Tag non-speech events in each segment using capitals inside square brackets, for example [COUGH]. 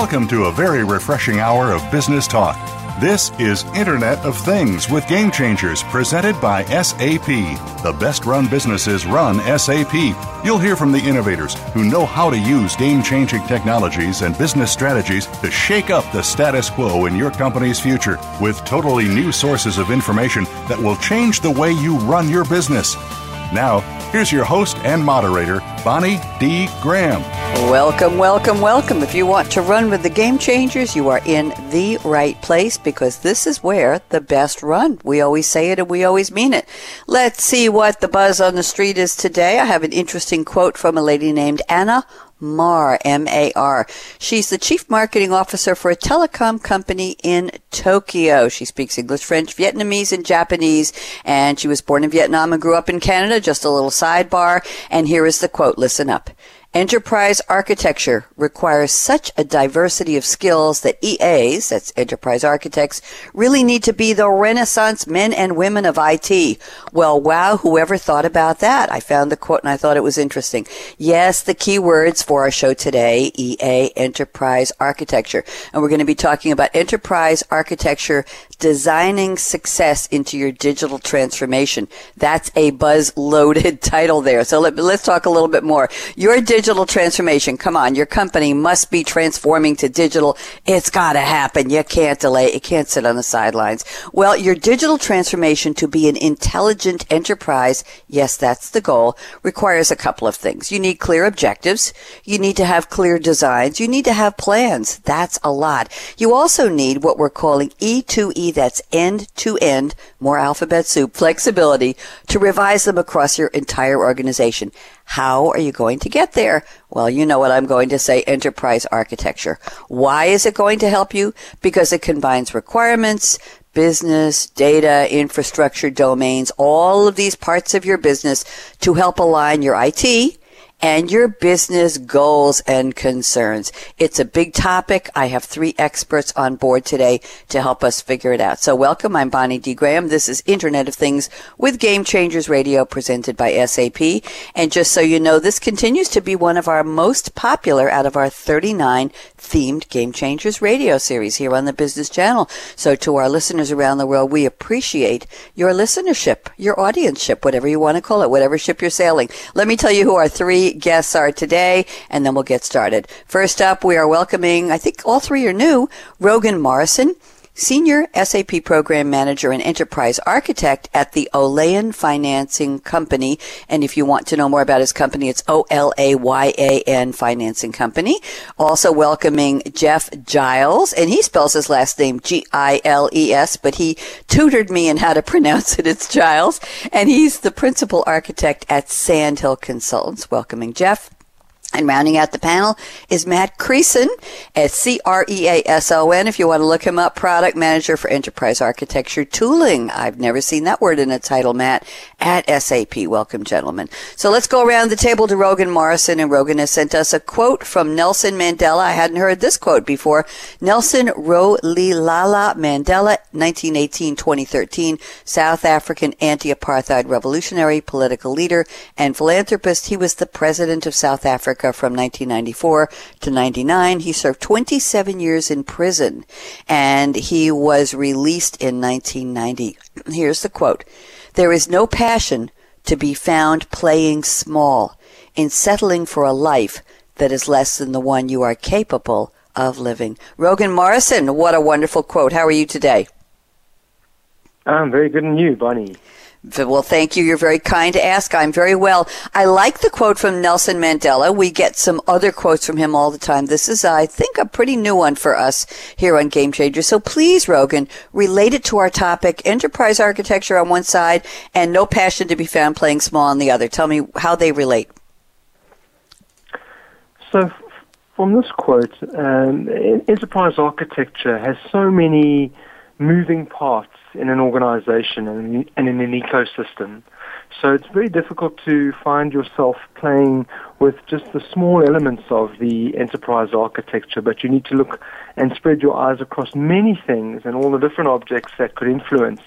Welcome to a very refreshing hour of business talk. This is Internet of Things with Game Changers presented by SAP. The best run businesses run SAP. You'll hear from the innovators who know how to use game changing technologies and business strategies to shake up the status quo in your company's future with totally new sources of information that will change the way you run your business. Now, here's your host and moderator, Bonnie D. Graham. Welcome, welcome, welcome. If you want to run with the game changers, you are in the right place because this is where the best run. We always say it and we always mean it. Let's see what the buzz on the street is today. I have an interesting quote from a lady named Anna Mar, M-A-R. She's the chief marketing officer for a telecom company in Tokyo. She speaks English, French, Vietnamese, and Japanese, and she was born in Vietnam and grew up in Canada. Just a little sidebar. And here is the quote. Listen up. Enterprise architecture requires such a diversity of skills that EAs, that's enterprise architects, really need to be the renaissance men and women of IT. Well, wow, whoever thought about that? I found the quote and I thought it was interesting. Yes, the key words for our show today, EA, enterprise architecture. And we're going to be talking about enterprise architecture designing success into your digital transformation. That's a buzz loaded [LAUGHS] title there. So let, us talk a little bit more. Your digital transformation. Come on. Your company must be transforming to digital. It's got to happen. You can't delay. It can't sit on the sidelines. Well, your digital transformation to be an intelligent enterprise. Yes, that's the goal requires a couple of things. You need clear objectives. You need to have clear designs. You need to have plans. That's a lot. You also need what we're calling E2E that's end to end, more alphabet soup, flexibility to revise them across your entire organization. How are you going to get there? Well, you know what I'm going to say, enterprise architecture. Why is it going to help you? Because it combines requirements, business, data, infrastructure, domains, all of these parts of your business to help align your IT, and your business goals and concerns. It's a big topic. I have three experts on board today to help us figure it out. So welcome. I'm Bonnie D. Graham. This is Internet of Things with Game Changers Radio presented by SAP. And just so you know, this continues to be one of our most popular out of our 39 themed Game Changers radio series here on the Business Channel. So to our listeners around the world, we appreciate your listenership, your audienceship, whatever you want to call it, whatever ship you're sailing. Let me tell you who our three guests are today, and then we'll get started. First up, we are welcoming, I think all three are new, Rogan Morrison. Senior SAP Program Manager and Enterprise Architect at the Olayan Financing Company. And if you want to know more about his company, it's O-L-A-Y-A-N Financing Company. Also welcoming Jeff Giles, and he spells his last name G-I-L-E-S, but he tutored me in how to [LAUGHS] pronounce it. It's Giles. And he's the principal architect at Sandhill Consultants. Welcoming Jeff. And rounding out the panel is Matt Creason at C-R-E-A-S-O-N. If you want to look him up, product manager for enterprise architecture tooling. I've never seen that word in a title, Matt, at SAP. Welcome, gentlemen. So let's go around the table to Rogan Morrison. And Rogan has sent us a quote from Nelson Mandela. I hadn't heard this quote before. Nelson Rolihlahla Mandela, 1918-2013, South African anti-apartheid revolutionary, political leader, and philanthropist. He was the president of South Africa America from 1994 to 99. He served 27 years in prison and he was released in 1990. [CLEARS THROAT] Here's the quote. There is no passion to be found playing small in settling for a life that is less than the one you are capable of living. Rogan Morrison, what a wonderful quote. How are you today? I'm very good and you, Bonnie. Well, thank you. You're very kind to ask. I'm very well. I like the quote from Nelson Mandela. We get some other quotes from him all the time. This is, I think, a pretty new one for us here on Game Changer. So please, Rogan, relate it to our topic, enterprise architecture on one side and no passion to be found playing small on the other. Tell me how they relate. So from this quote, um, enterprise architecture has so many moving parts in an organization and in an ecosystem. So it's very difficult to find yourself playing with just the small elements of the enterprise architecture, but you need to look and spread your eyes across many things and all the different objects that could influence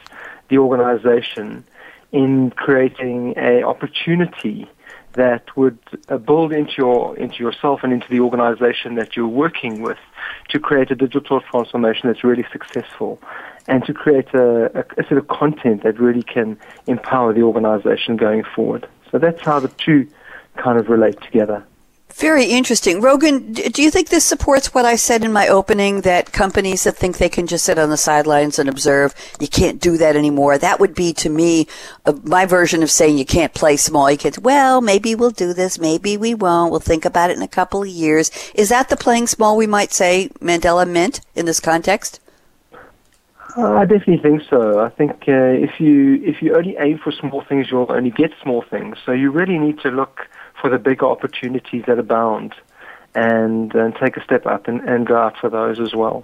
the organization in creating a opportunity that would uh, build into your into yourself and into the organization that you're working with to create a digital transformation that's really successful and to create a, a, a sort of content that really can empower the organization going forward. So that's how the two kind of relate together. Very interesting. Rogan, do you think this supports what I said in my opening that companies that think they can just sit on the sidelines and observe, you can't do that anymore? That would be to me uh, my version of saying you can't play small. You can't, well, maybe we'll do this, maybe we won't. We'll think about it in a couple of years. Is that the playing small we might say Mandela meant in this context? Uh, I definitely think so. I think uh, if you if you only aim for small things, you'll only get small things. So you really need to look for the bigger opportunities that abound and, and take a step up and, and go out for those as well.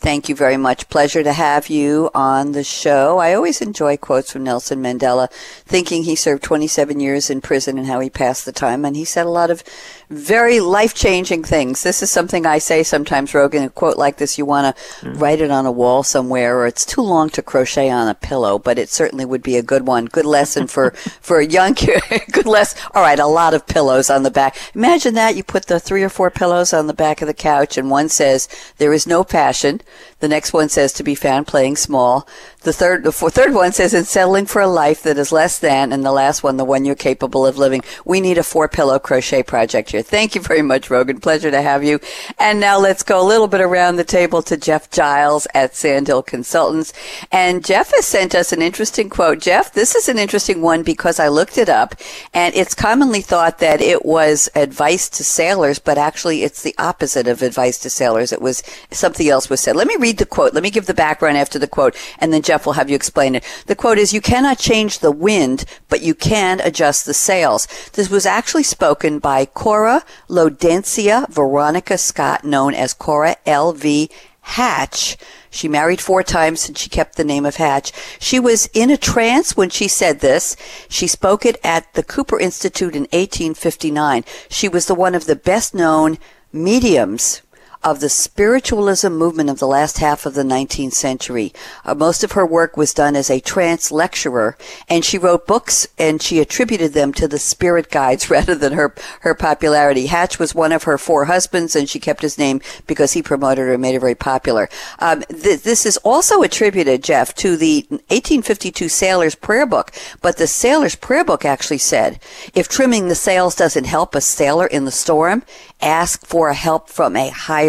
Thank you very much. Pleasure to have you on the show. I always enjoy quotes from Nelson Mandela, thinking he served 27 years in prison and how he passed the time. And he said a lot of very life changing things. This is something I say sometimes, Rogan. A quote like this, you want to mm. write it on a wall somewhere, or it's too long to crochet on a pillow, but it certainly would be a good one. Good lesson for, [LAUGHS] for a young kid. [LAUGHS] good lesson. All right, a lot of pillows on the back. Imagine that. You put the three or four pillows on the back of the couch, and one says, There is no passion. The next one says, To be found playing small. The third, the four, third one says, in settling for a life that is less than, and the last one, the one you're capable of living. We need a four pillow crochet project here. Thank you very much, Rogan. Pleasure to have you. And now let's go a little bit around the table to Jeff Giles at Sandhill Consultants. And Jeff has sent us an interesting quote. Jeff, this is an interesting one because I looked it up, and it's commonly thought that it was advice to sailors, but actually it's the opposite of advice to sailors. It was something else was said. Let me read the quote. Let me give the background after the quote, and then Jeff will have you explain it. The quote is, you cannot change the wind, but you can adjust the sails. This was actually spoken by Cora Lodencia Veronica Scott, known as Cora L.V. Hatch. She married four times and she kept the name of Hatch. She was in a trance when she said this. She spoke it at the Cooper Institute in 1859. She was the one of the best known mediums of the spiritualism movement of the last half of the 19th century. Uh, most of her work was done as a trance lecturer, and she wrote books and she attributed them to the spirit guides [LAUGHS] rather than her, her popularity. Hatch was one of her four husbands, and she kept his name because he promoted her and made her very popular. Um, th- this is also attributed, Jeff, to the 1852 Sailor's Prayer Book, but the Sailor's Prayer Book actually said, if trimming the sails doesn't help a sailor in the storm, ask for help from a higher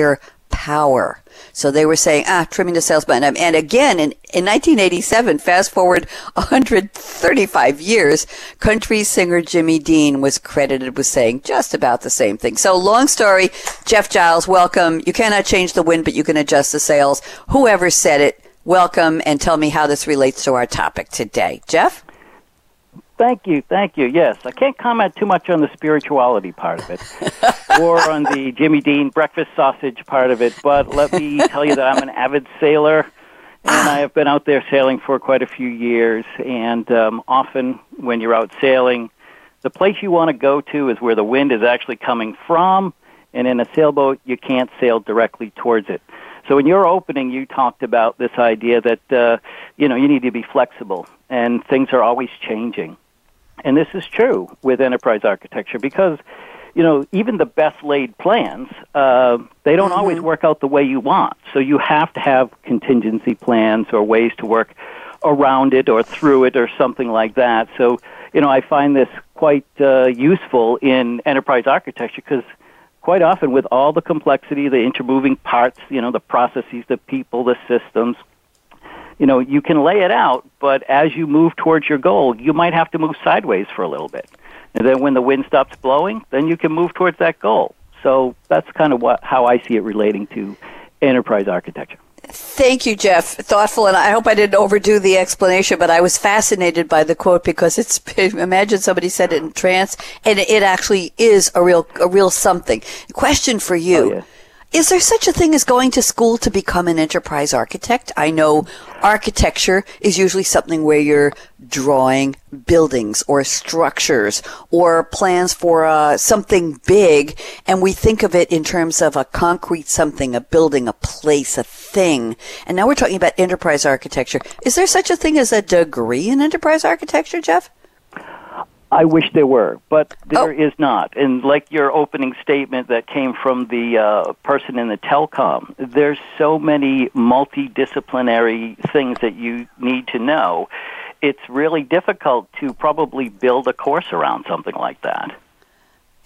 power. So they were saying, ah, trimming the sails button. And again, in, in 1987, fast forward [LAUGHS] 135 years, country singer Jimmy Dean was credited with saying just about the same thing. So long story, Jeff Giles, welcome. You cannot change the wind, but you can adjust the sails. Whoever said it, welcome and tell me how this relates to our topic today. Jeff? Thank you, thank you. Yes, I can't comment too much on the spirituality part of it, [LAUGHS] or on the Jimmy Dean breakfast sausage part of it. But let me tell you that I'm an avid sailor, and I have been out there sailing for quite a few years. And um, often, when you're out sailing, the place you want to go to is where the wind is actually coming from. And in a sailboat, you can't sail directly towards it. So in your opening, you talked about this idea that uh, you know you need to be flexible, and things are always changing. And this is true with enterprise architecture because, you know, even the best laid plans, uh, they don't mm-hmm. always work out the way you want. So you have to have contingency plans or ways to work around it or through it or something like that. So, you know, I find this quite uh, useful in enterprise architecture because quite often with all the complexity, the intermoving parts, you know, the processes, the people, the systems, you know, you can lay it out, but as you move towards your goal, you might have to move sideways for a little bit. And then when the wind stops blowing, then you can move towards that goal. So that's kind of what how I see it relating to enterprise architecture. Thank you, Jeff. Thoughtful, and I hope I didn't overdo the explanation, but I was fascinated by the quote because it's [LAUGHS] imagine somebody said it in trance, and it actually is a real a real something. Question for you. Oh, yeah Is there such a thing as going to school to become an enterprise architect? I know architecture is usually something where you're drawing buildings or structures or plans for uh, something big, and we think of it in terms of a concrete something, a building, a place, a thing. And now we're talking about enterprise architecture. Is there such a thing as a degree in enterprise architecture, Jeff? I wish there were, but there oh. is not. And like your opening statement that came from the uh, person in the telecom, there's so many multidisciplinary things that you need to know. It's really difficult to probably build a course around something like that.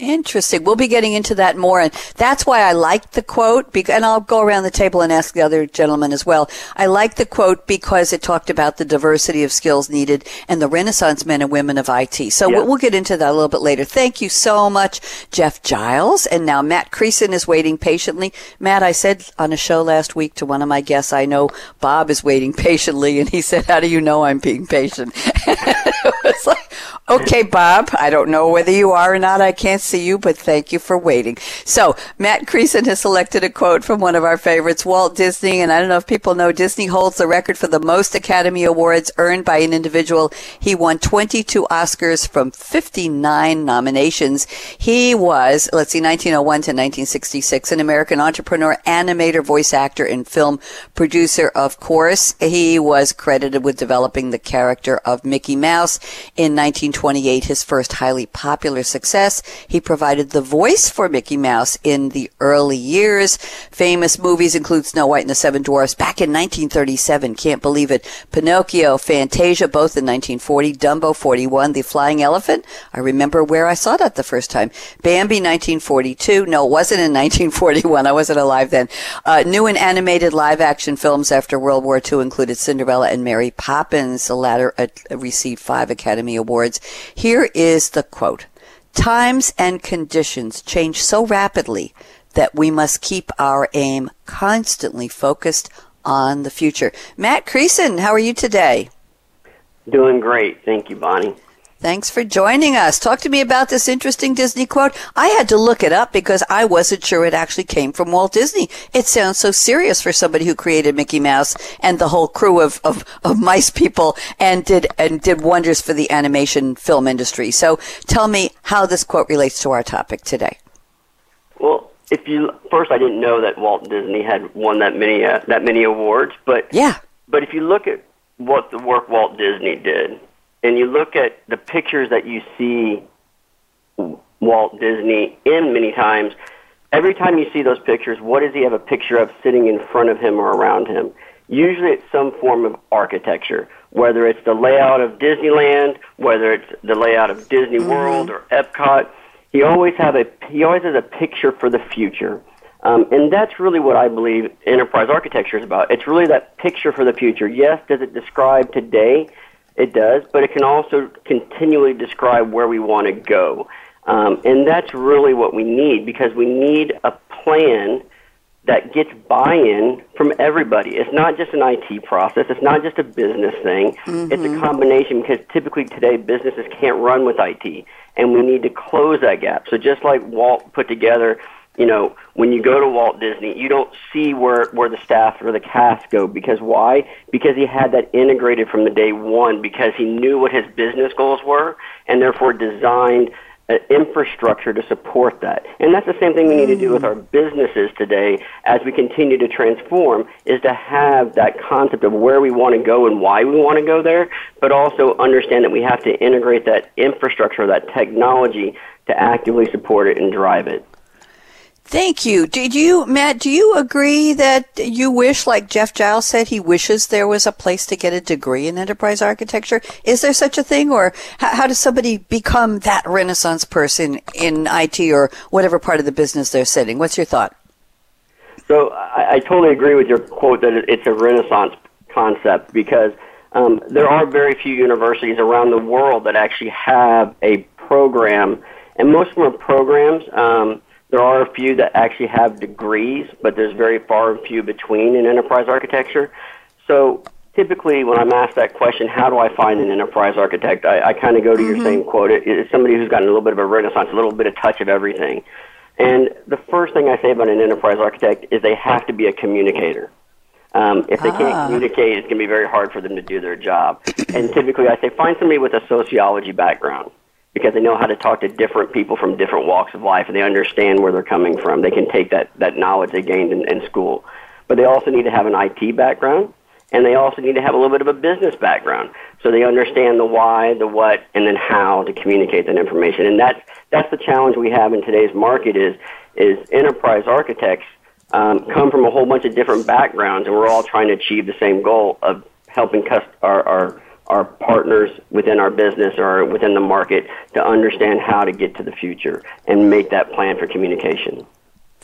Interesting. We'll be getting into that more. And that's why I like the quote. And I'll go around the table and ask the other gentlemen as well. I like the quote because it talked about the diversity of skills needed and the Renaissance men and women of IT. So yeah. we'll get into that a little bit later. Thank you so much, Jeff Giles. And now Matt Creason is waiting patiently. Matt, I said on a show last week to one of my guests, I know Bob is waiting [LAUGHS] patiently. And he said, How do you know I'm being patient? [LAUGHS] it was like, Okay, Bob, I don't know whether you are or not. I can't see you, but thank you for waiting. So, Matt Creason has selected a quote from one of our favorites, Walt Disney. And I don't know if people know Disney holds the record for the most Academy Awards earned by an individual. He won 22 Oscars from 59 nominations. He was, let's see, 1901 to 1966, an American entrepreneur, animator, voice actor, and film producer. Of course, he was credited with developing the character of Mickey Mouse in 19 1928, his first highly popular success. He provided the voice for Mickey Mouse in the early years. Famous movies include Snow White and the Seven Dwarfs back in 1937. Can't believe it. Pinocchio, Fantasia, both in 1940. Dumbo, 41. The Flying Elephant. I remember where I saw that the first time. Bambi, 1942. No, it wasn't in [LAUGHS] 1941. I wasn't alive then. Uh, new and animated live action films after World War II included Cinderella and Mary Poppins. The latter uh, received five Academy Awards. Here is the quote. Times and conditions change so rapidly that we must keep our aim constantly focused on the future. Matt Creason, how are you today? Doing great. Thank you, Bonnie. Thanks for joining us. Talk to me about this interesting Disney quote. I had to look it up because I wasn't sure it actually came from Walt Disney. It sounds so serious for somebody who created Mickey Mouse and the whole crew of, of, of [LAUGHS] mice people and did and did wonders for the animation film industry. So tell me how this quote relates to our topic today. Well, if you first, I didn't know that Walt Disney had won that many uh, that many awards, but yeah. But if you look at what the work Walt Disney did, and you look at the pictures that you see Walt Disney in many times, every time you see those pictures, what does he have a picture of sitting in front of him or around him? Usually it's some form of architecture, whether it's the layout of Disneyland, whether it's the layout of Disney mm-hmm. World or Epcot. He always have a he always has a picture for the future. Um, and that's really what I believe enterprise architecture is about. It's really that picture for the future. Yes, does it describe today? It does, but it can also continually describe where we want to go. Um, and that's really what we need because we need a plan that gets buy-in from everybody. It's not just an IT process. It's not just a business thing. Mm-hmm. It's a mm-hmm. combination because typically today businesses can't run with IT, and we need to close that gap. So just like Walt put together you know, when you go to Walt Disney, you don't see where, where the staff or the cast go because why? Because he had that integrated from the day one because he knew what his business goals were and therefore designed an infrastructure to support that. And that's the same thing we need to do with our businesses today as we continue to transform is to have that concept of where we want to go and why we want to go there, but also understand that we have to integrate that infrastructure, that technology to actively support it and drive it. Thank you. Did you, Matt, do you agree that you wish, like Jeff Giles said, he wishes there was a place to get a degree in enterprise architecture? Is there such a thing, or how, how does somebody become that renaissance person in IT or whatever part of the business they're sitting? What's your thought? So I, I totally agree with your quote that it's a renaissance concept because um, there are very few universities around the world that actually have a program, and most of them are programs. Um, there are a few that actually have degrees, but there's very far and few between in enterprise architecture. So typically when I'm asked that question, how do I find an enterprise architect? I, I kind of go to mm-hmm. your same quote. It, it's somebody who's gotten a little bit of a renaissance, a little bit of touch of everything. And the first thing I say about an enterprise architect is they have to be a communicator. Um, if they Ah. can't communicate, it's going to be very hard for them to do their job. and typically, I say find somebody with a sociology background because they know how to talk to different people from different walks of life and they understand where they're coming from. They can take that, that knowledge they gained in, in school. But they also need to have an IT background and they also need to have a little bit of a business background so they understand the why, the what, and then how to communicate that information. And that's that's the challenge we have in today's market is is enterprise architects um, come from a whole bunch of different backgrounds, and we're all trying to achieve the same goal of helping cust- our, our our partners within our business or within the market to understand how to get to the future and make that plan for communication.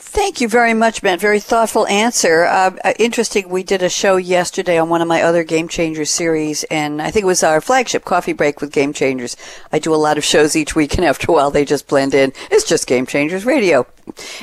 Thank you very much, Matt. Very thoughtful answer. Uh, uh, interesting. We did a show yesterday on one of my other Game Changers series, and I think it was our flagship Coffee Break with Game Changers. I do a lot of shows each week, and [LAUGHS] after a while, they just blend in. It's just Game Changers Radio.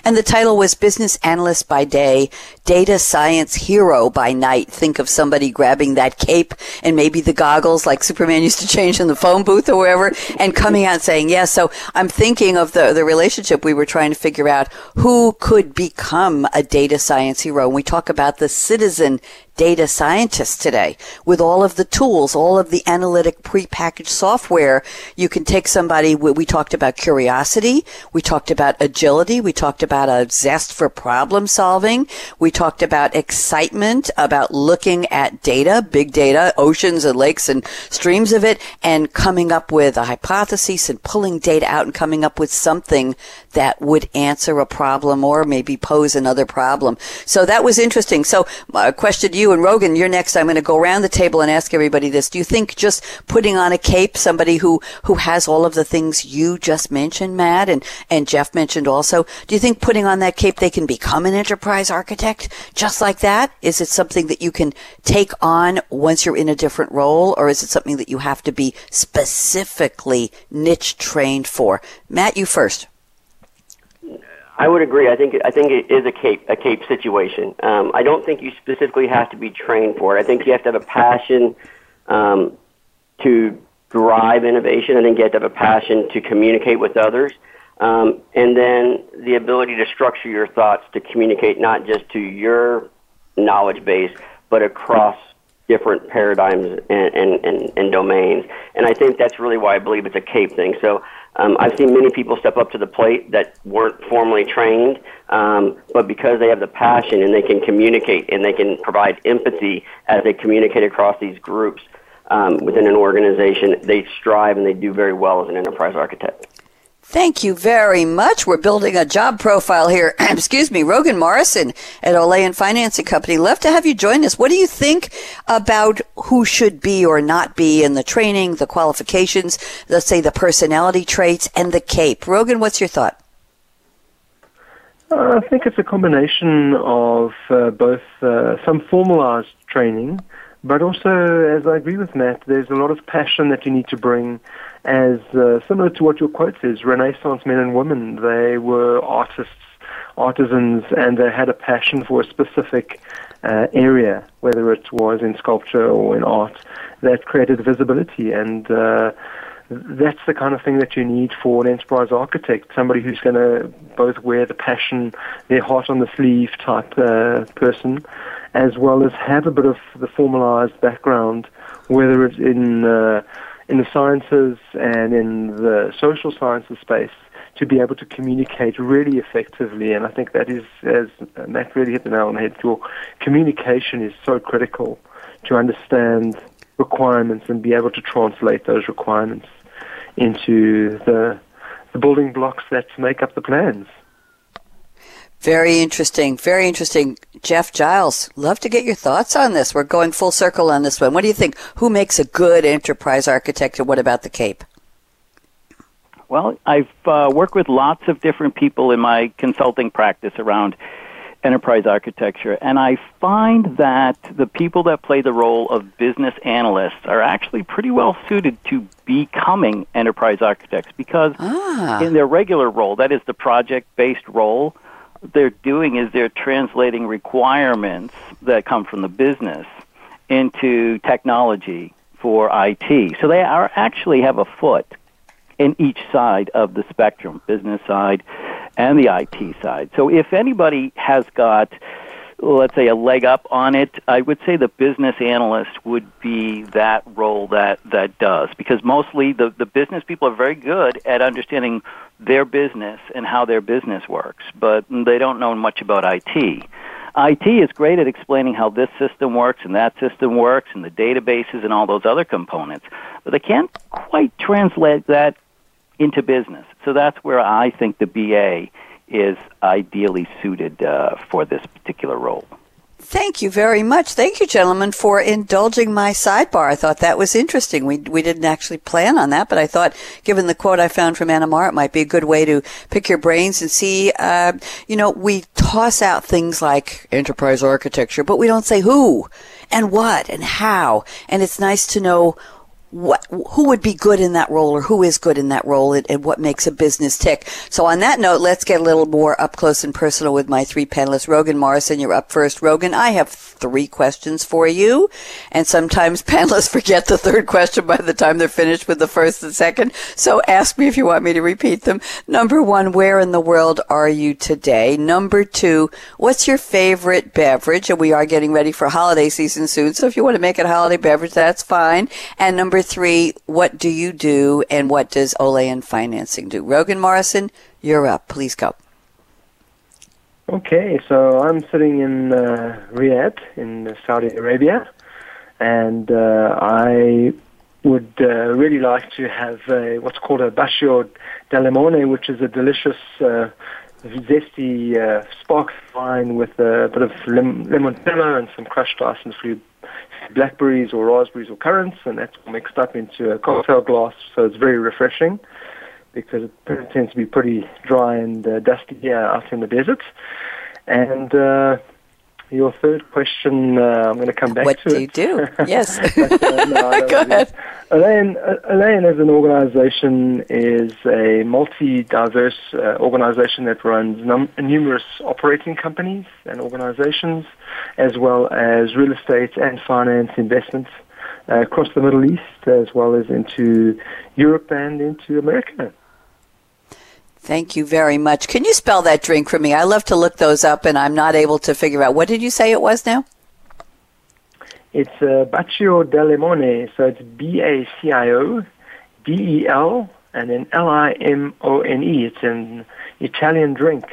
And the title was Business Analyst by Day, Data Science Hero by Night. Think of somebody grabbing that cape and maybe the goggles like Superman used to change in the phone booth or wherever and coming out saying, yes. so I'm thinking of the, the relationship we were trying to figure out who could become a data science hero. And we talk about the citizen data scientist today with all of the tools, all of the analytic prepackaged software. You can take somebody, we talked about curiosity. We talked about agility. We talked about a zest for problem solving. We talked about excitement about looking at data, big data, oceans and lakes and streams of it and coming up with a hypothesis and pulling data out and coming up with something that would answer a problem or maybe pose another problem. So that was interesting. So a question to you and Rogan, you're next. I'm going to go around the table and ask everybody this. Do you think just putting on a cape, somebody who, who has all of the things you just mentioned, Matt, and, and Jeff mentioned also, do you think putting on that cape, they can become an enterprise architect just like that? Is it something that you can take on once you're in a different role, or is it something that you have to be specifically niche trained for? Matt, you first. I would agree. I think I think it is a cape a cape situation. Um, I don't think you specifically have to be trained for it. I think you have to have a passion um, to drive innovation. I think you have to have a passion to communicate with others, um, and then the ability to structure your thoughts to communicate not just to your knowledge base, but across different paradigms and, and, and, and domains. And I think that's really why I believe it's a cape thing. So um, I've seen many people step up to the plate that weren't formally trained, um, but because they have the passion and they can communicate and they can provide empathy as they communicate across these groups um, within an organization, they strive and they do very well as an enterprise architect. Thank you very much. We're building a job profile here. [CLEARS THROAT] Excuse me, Rogan Morrison at Olayan Financing Company. Love to have you join us. What do you think about who should be or not be in the training, the qualifications, let's say the personality traits, and the cape? Rogan, what's your thought? Uh, I think it's a combination of uh, both uh, some formalized training, but also, as I agree with Matt, there's a lot of passion that you need to bring. As uh, similar to what your quote says, Renaissance men and women, they were artists, artisans, and they had a passion for a specific uh, area, whether it was in sculpture or in art, that created visibility and. Uh, that's the kind of thing that you need for an enterprise architect, somebody who's going to both wear the passion, their heart on the sleeve type uh, person, as well as have a bit of the formalized background, whether it's in uh, in the sciences and in the social sciences space, to be able to communicate really effectively. And I think that is, as Matt really hit the nail on the head, your communication is so critical to understand requirements and be able to translate those requirements into the the building blocks that make up the plans. Very interesting. Very interesting. Jeff Giles, love to get your thoughts on this. We're going full circle on this one. What do you think? Who makes a good enterprise architect, and what about the Cape? Well, I've uh, worked with lots of different people in my consulting practice around enterprise architecture, and I find that the people that play the role of business analysts are actually pretty well suited to becoming enterprise architects because Ah. in their regular role, that is the project based role, they're doing is they're translating requirements that come from the business into technology for IT. So they are actually have a foot in each side of the spectrum, business side and the IT side. So if anybody has got let's say a leg up on it, I would say the business analyst would be that role that that does because mostly the the business people are very good at understanding their business and how their business works, but they don't know much about IT. IT is great at explaining how this system works and that system works and the databases and all those other components, but they can't quite translate that into business. So that's where I think the BA is ideally suited uh, for this particular role. Thank you very much. Thank you, gentlemen, for indulging my sidebar. I thought that was interesting. We we didn't actually plan on that, but I thought, given the quote I found from Anna it might be a good way to pick your brains and see. Uh, you know, we toss out things like enterprise architecture, but we don't say who and what and how. And it's nice to know what who would be good in that role or who is good in that role and, and, what makes a business tick. So on that note, let's get a little more up close and personal with my three panelists. Rogan Morrison, you're up first. Rogan, I have three questions for you. And sometimes [LAUGHS] panelists forget the third question by the time they're finished with the first and second. So ask me if you want me to repeat them. Number one, where in the world are you today? Number two, what's your favorite beverage? And we are getting ready for holiday season soon. So if you want to make it a holiday beverage, that's fine. And number three, what do you do and what does Olayan Financing do? Rogan Morrison, you're up. Please go. Okay, so I'm sitting in uh, Riyadh in Saudi Arabia, and uh, I would uh, really like to have a, what's called a Bacio limone, which is a delicious, uh, zesty uh, sparkling wine with a bit of lim- limoncello and some crushed ice and fruit blackberries or raspberries or currants, and that's mixed up into a cocktail glass, so it's very refreshing because it tends to be pretty dry and uh, dusty here out in the desert. And uh, your third question, uh, I'm going to come back what to. What do you do? [LAUGHS] Yes. but, uh, no, [LAUGHS] Go ahead. Olayan, Olayan as an organization is a multi-diverse uh, organization that runs num- numerous operating companies and organizations, as well as real estate and finance investments uh, across the Middle East, as well as into Europe and into America. Thank you very much. Can you spell that drink for me? I love to look those up, and I'm not able to figure out. What did you say it was now? It's uh, Bacio del Limone, so it's B A C I O D E L and then L I M O N E. It's an Italian drink.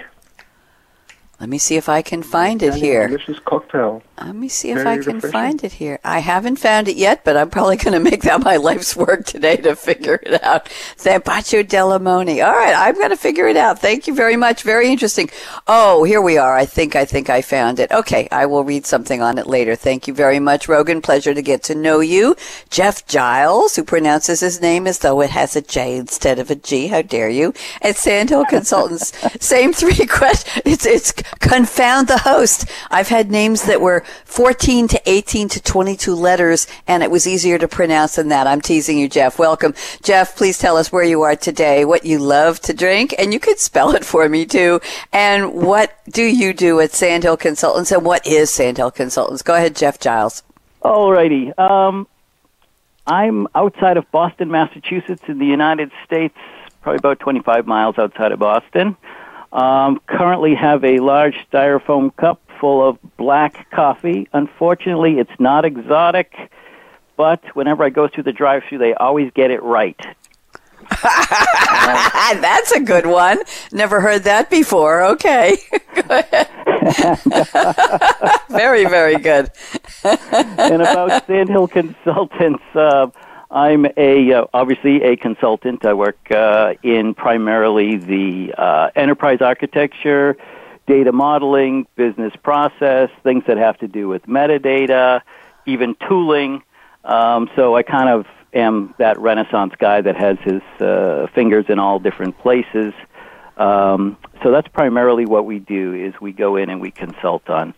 Let me see if I can find it here. Delicious cocktail. Let me see if Very I can refreshing. find it here. I haven't found it yet, but I'm probably [LAUGHS] going to make that my life's work today to figure it out. Zampaccio Delamoni. All right, I'm going to figure it out. Thank you very much. Very interesting. Oh, here we are. I think I think I found it. Okay, I will read something on it later. Thank you very much, Rogan. Pleasure to get to know you. Jeff Giles, who pronounces his name as though it has a J instead of a G. How dare you? At Sandhill Consultants. [LAUGHS] Same three [LAUGHS] questions. It's it's confound the host. I've had names that were 14 to 18 to 22 letters, and it was easier to pronounce than that. I'm teasing you, Jeff. Welcome. Jeff, please tell us where you are today, what you love to drink, and you could spell it for me too. And what do you do at Sandhill Consultants, and what is Sandhill Consultants? Go ahead, Jeff Giles. Alrighty. Um, I'm outside of Boston, Massachusetts, in the United States, probably about 25 miles outside of Boston. Um, currently have a large styrofoam cup full of black coffee. Unfortunately, it's not exotic, but whenever I go through the drive-through, they always get it right. [LAUGHS] That's a good one. Never heard that before. Okay. [LAUGHS] [LAUGHS] very, very good. and about Sandhill Consultants, uh, I'm a uh, obviously a consultant. I work uh, in primarily the uh, enterprise architecture, data modeling, business process, things that have to do with metadata, even tooling. Um, so I kind of am that Renaissance guy that has his uh, fingers in all different places. Um, so that's primarily what we do is we go in and we consult on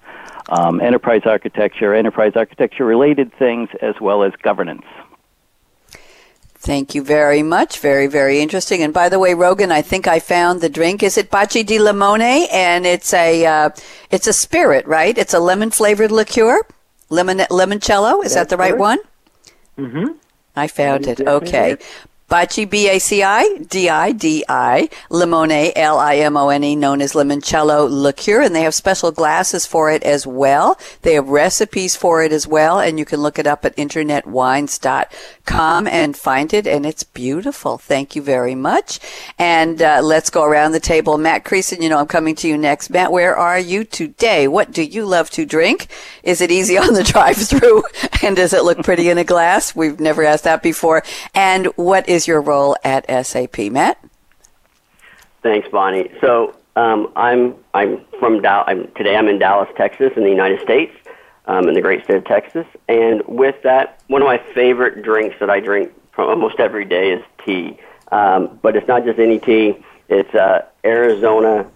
um, enterprise architecture, enterprise architecture related things, as well as governance. Thank you very much. Very, very interesting. And by the way, Rogan, I think I found the drink. Is it Bacci di Limone? And it's a uh, it's a spirit, right? It's a lemon flavored liqueur, lemon limoncello. Is That's that the right one? Mm-hmm. I found it. Okay. Baci, B-A-C-I-D-I-D-I, Limone, L-I-M-O-N-E, known as limoncello liqueur, and they have special glasses for it as well. They have recipes for it as well, and you can look it up at internetwines.com and find it, and it's beautiful. Thank you very much. And uh, let's go around the table. Matt Creason, you know I'm coming to you next. Matt, where are you today? What do you love to drink? Is it easy [LAUGHS] on the drive-through? and does it look pretty in a glass? We've never asked that before. And what is your role at SAP, Matt? Thanks, Bonnie. So um, I'm I'm from Dallas. I'm, today. I'm in Dallas, Texas, in the United States, um, in the great state of Texas. And with that, one of my favorite drinks that I drink almost every day is tea. Um, but it's not just any tea. It's uh, Arizona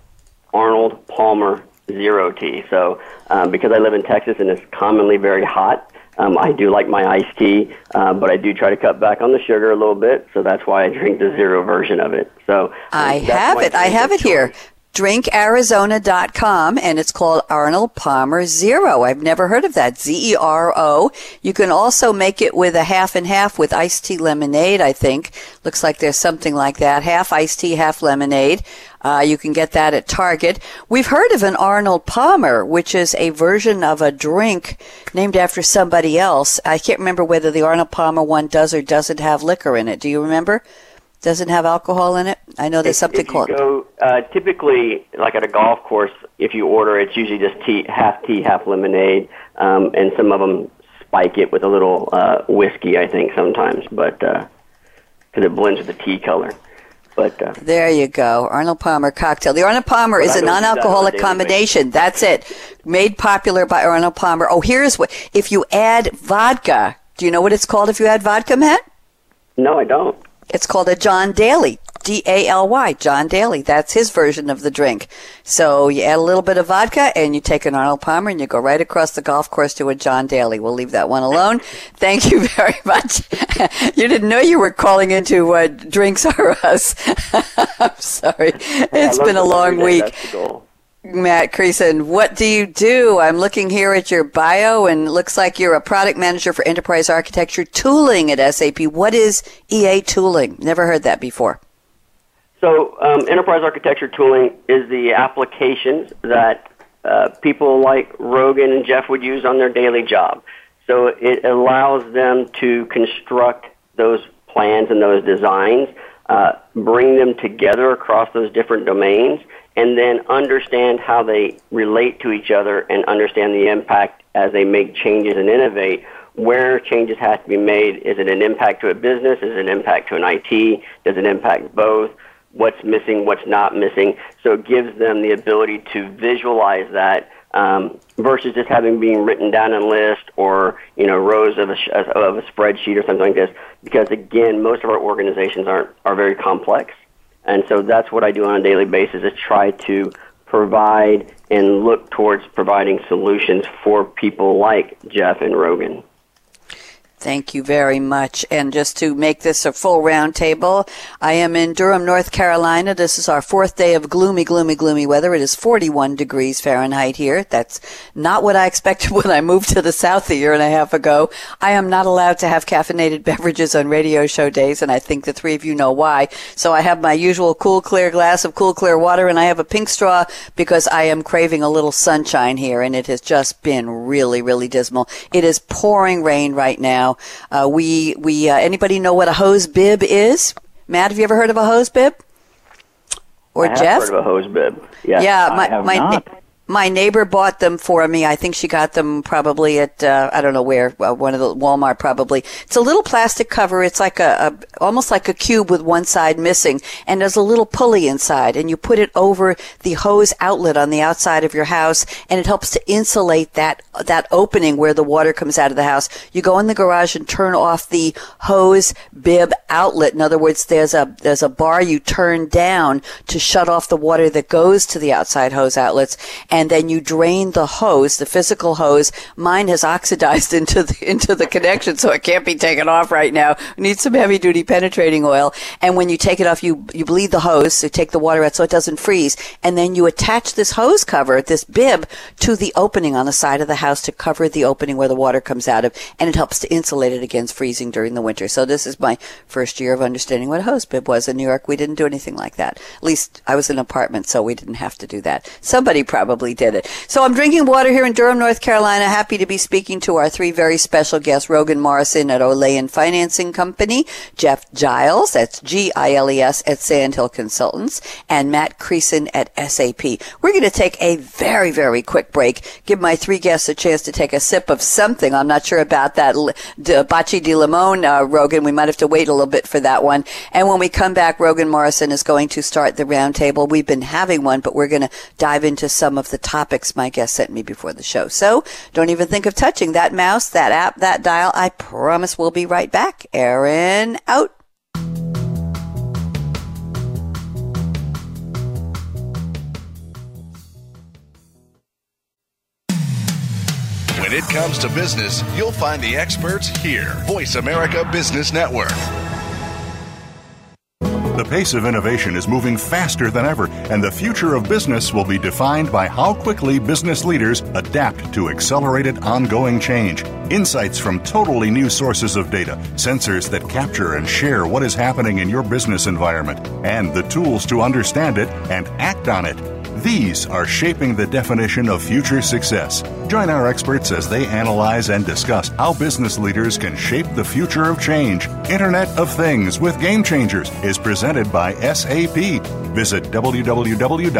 Arnold Palmer Zero Tea. So um, because I live in Texas and it's commonly very hot, um, I do like my iced tea, uh, but I do try to cut back on the sugar a little bit, so that's why I drink the zero version of it. So um, I have it. I have it here drinkarizona.com and it's called Arnold Palmer Zero. I've never heard of that. Z E R O. You can also make it with a half and half with iced tea lemonade, I think. Looks like there's something like that. Half iced tea, half lemonade. Uh, you can get that at Target. We've heard of an Arnold Palmer, which is a version of a drink named after somebody else. I can't remember whether the Arnold Palmer one does or doesn't have liquor in it. Do you remember? Doesn't have alcohol in it? I know there's if, something if called. Go, uh, typically, like at a golf course, if you order, it's usually just tea, half tea, half lemonade, um, and some of them spike it with a little uh, whiskey. I think sometimes, but because uh, it blends with the tea color. But uh, there you go, Arnold Palmer cocktail. The Arnold Palmer is a non-alcoholic combination. That's it, made popular by Arnold Palmer. Oh, here's what: if you add vodka, do you know what it's called? If you add vodka, Matt? No, I don't. It's called a John Daly. D A L Y, John Daly. That's his version of the drink. So you add a little bit of vodka and you take an Arnold Palmer and you go right across the golf course to a John Daly. We'll leave that one alone. [LAUGHS] Thank you very much. [LAUGHS] you didn't know you were calling into uh, drinks [LAUGHS] or us. I'm sorry. It's been a long week. Matt Creason, what do you do? I'm looking here at your bio and it looks like you're a product manager for enterprise architecture tooling at SAP. What is EA tooling? Never heard that before. So, um, enterprise architecture tooling is the applications that uh, people like Rogan and Jeff would use on their daily job. So, it allows them to construct those plans and those designs, uh, bring them together across those different domains, and then understand how they relate to each other and understand the impact as they make changes and innovate. Where changes have to be made, is it an impact to a business? Is it an impact to an IT? Does it impact both? What's missing? What's not missing? So it gives them the ability to visualize that um, versus just having being written down in a list or you know rows of a, of a spreadsheet or something like this. Because again, most of our organizations aren't are very complex. And so that's what I do on a daily basis is try to provide and look towards providing solutions for people like Jeff and Rogan. Thank you very much. And just to make this a full roundtable, I am in Durham, North Carolina. This is our fourth day of gloomy, gloomy, gloomy weather. It is 41 degrees Fahrenheit here. That's not what I expected [LAUGHS] when I moved to the South a year and a half ago. I am not allowed to have caffeinated [LAUGHS] beverages on radio show days, and I think the three of you know why. So I have my usual cool, clear glass of cool, clear water, and I have a pink straw because I am craving a little sunshine here, and it has just been really, really dismal. It is pouring rain right now now. Uh, we we uh, anybody know what a hose bib is? Matt, have you ever heard of a hose bib? Or I Jeff? heard of a hose bib. Yeah, yeah. My, I my my neighbor bought them for me. I think she got them probably at uh, I don't know where, uh, one of the Walmart probably. It's a little plastic cover. It's like a, a almost like a cube with one side missing, and there's a little pulley inside, and you put it over the hose outlet on the outside of your house, and it helps to insulate that that opening where the water comes out of the house. You go in the garage and turn off the hose bib outlet. In other words, there's a there's a bar you turn down to shut off the water that goes to the outside hose outlets. And and then you drain the hose, the physical hose. Mine has oxidized [LAUGHS] into the, into the connection, so it can't be taken off right now. Need some heavy duty penetrating oil. And when you take it off, you, you bleed the hose, so take the water out so it doesn't freeze. And then you attach this hose cover, this bib, to the opening on the side of the house to cover the opening where the water comes out of, and it helps to insulate it against freezing during the winter. So this is my first year of understanding what a hose bib was. In New York, we didn't do anything like that. At least I was in an apartment, so we didn't have to do that. Somebody probably did it. So I'm drinking water here in Durham, North Carolina. Happy to be speaking to our three very special guests, Rogan Morrison at Olayan Financing Company, Jeff Giles, that's G-I-L-E-S at Sandhill Consultants, and Matt Creason at SAP. We're going to take a very, very quick break. Give my three guests a chance to take a sip of something. I'm not sure about that Baci di Limon, uh, Rogan. We might have to wait a little bit for that one. And when we come back, Rogan Morrison is going to start the roundtable. We've been having one, but we're going to dive into some of the topics my guest sent me before the show. So don't even think of touching that mouse, that app, that dial. I promise we'll be right back. Aaron out. When it comes to business, you'll find the experts here. Voice America Business Network. The pace of innovation is moving faster than ever, and the future of business will be defined by how quickly business leaders adapt to accelerated ongoing change. Insights from totally new sources of data, sensors that capture and share what is happening in your business environment, and the tools to understand it and act on it. These are shaping the definition of future success. Join our experts as they analyze and discuss how business leaders can shape the future of change. Internet of Things with Game Changers is presented by SAP. Visit www.sap.com.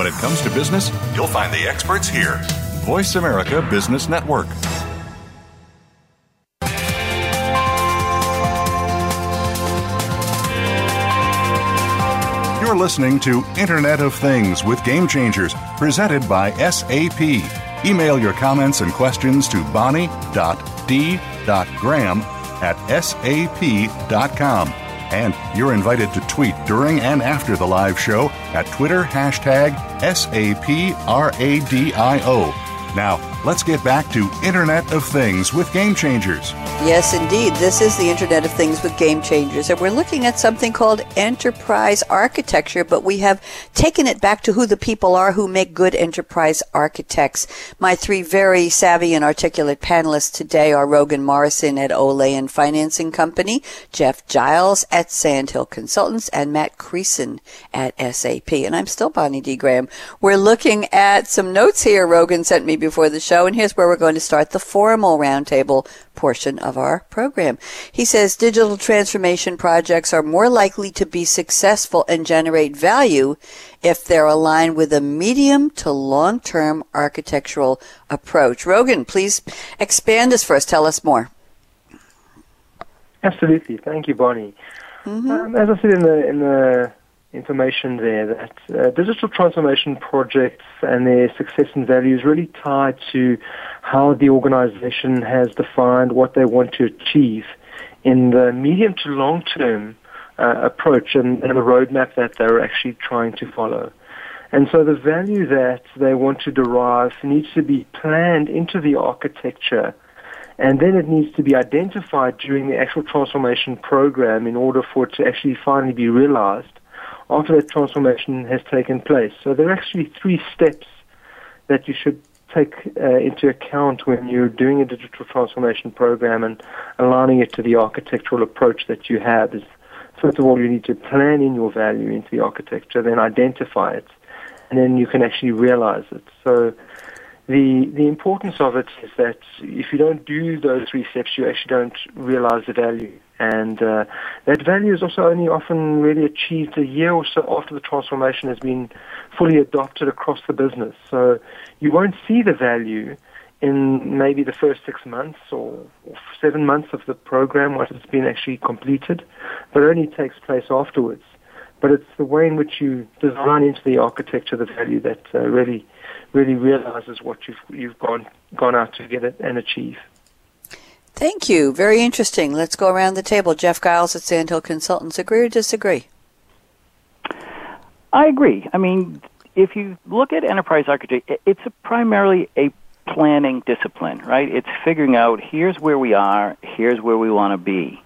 When it comes to business, you'll find the experts here. Voice America Business Network. You're listening to Internet of Things with Game Changers, presented by SAP. Email your comments and questions to bonnie.d.graham at sap.com. And you're invited to tweet during and after the live show at Twitter hashtag SAPRADIO. Now, let's get back to Internet of Things with Game Changers. Yes, indeed. This is the Internet of Things with Game Changers. And we're looking at something called enterprise architecture, but we have taken it back to who the people are who make good enterprise architects. My three very savvy and articulate panelists today are Rogan Morrison at Olayan Financing Company, Jeff Giles at Sandhill Consultants, and Matt Creason at SAP. And I'm still Bonnie D. Graham. We're looking at some notes here Rogan sent me before the show, and here's where we're going to start the formal roundtable portion of our program. He says digital transformation projects are more likely to be successful and generate value if they're aligned with a medium to long term architectural approach. Rogan, please expand this for us. Tell us more. Absolutely. Thank you, Bonnie. Mm-hmm. Um, as I said in the, in the information there that uh, digital transformation projects and their success and value is really tied to how the organization has defined what they want to achieve in the medium to long term uh, approach and, and the roadmap that they're actually trying to follow. And so the value that they want to derive needs to be planned into the architecture and then it needs to be identified during the actual transformation program in order for it to actually finally be realized after that transformation has taken place. So there are actually three steps that you should take uh, into account when you're doing a digital transformation program and aligning it to the architectural approach that you have. Is first of all, you need to plan in your value into the architecture, then identify it, and then you can actually realize it. So the the importance of it is that if you don't do those three steps, you actually don't realize the value. And uh, that value is also only often really achieved a year or so after the transformation has been fully adopted across the business. So you won't see the value in maybe the first six months or, seven months of the program once it's been actually completed, but it only takes place afterwards. But it's the way in which you design into the architecture the value that uh, really, really realizes what you've you've gone gone out to get it and achieve. Thank you. Very interesting. Let's go around the table. Jeff Giles at Sandhill Consultants. Agree or disagree? I agree. I mean, if you look at enterprise architecture, it's a primarily a planning discipline, right? It's figuring out here's where we are, here's where we want to be.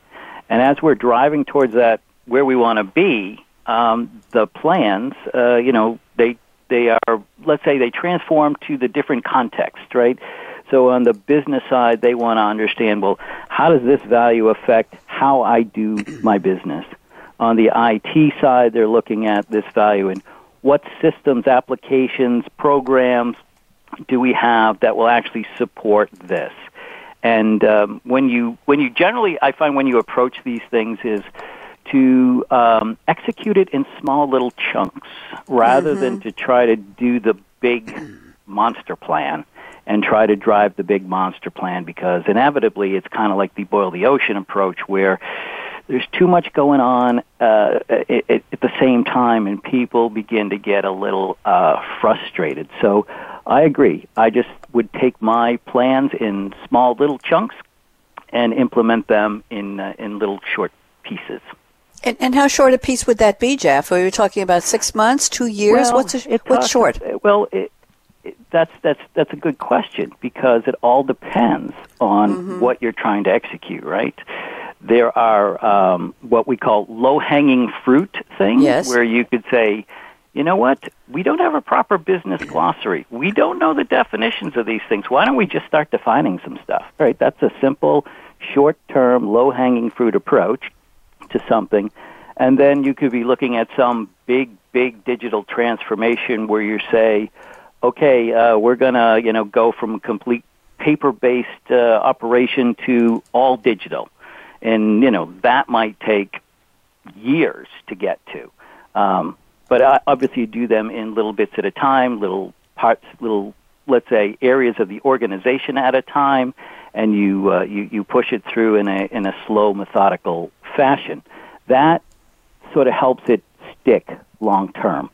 And as we're driving towards that, where we want to be, um, the plans, uh, you know, they they are, let's say, they transform to the different context, right? So on the business side, they want to understand, well, how does this value affect how I do my business? On the IT side, they're looking at this value and what systems, applications, programs do we have that will actually support this? And um, when you when you generally, I find when you approach these things is to um, execute it in small little chunks rather mm-hmm. than to try to do the big monster plan and try to drive the big monster plan because inevitably it's kind of like the boil the ocean approach where there's too much going on uh, at, at the same time and people begin to get a little uh, frustrated. So I agree. I just would take my plans in small little chunks and implement them in uh, in little short pieces. And, and how short a piece would that be, Jeff? Are you talking about six months, two years? Well, what's a, what's short? Well, it, it, that's that's that's a good question because it all depends on mm-hmm. what you're trying to execute, right? There are um, what we call low-hanging fruit things, yes. where you could say, you know what? We don't have a proper business glossary. We don't know the definitions of these things. Why don't we just start defining some stuff? Right? That's a simple, short-term, low-hanging fruit approach to something. And then you could be looking at some big, big digital transformation where you say, okay, uh, we're going to, you know, go from complete paper-based uh, operation to all digital. And, you know, that might take years to get to. Um, but obviously you do them in little bits at a time, little parts, little, let's say, areas of the organization at a time, and you, uh, you, you push it through in a, in a slow, methodical fashion. That sort of helps it stick long term.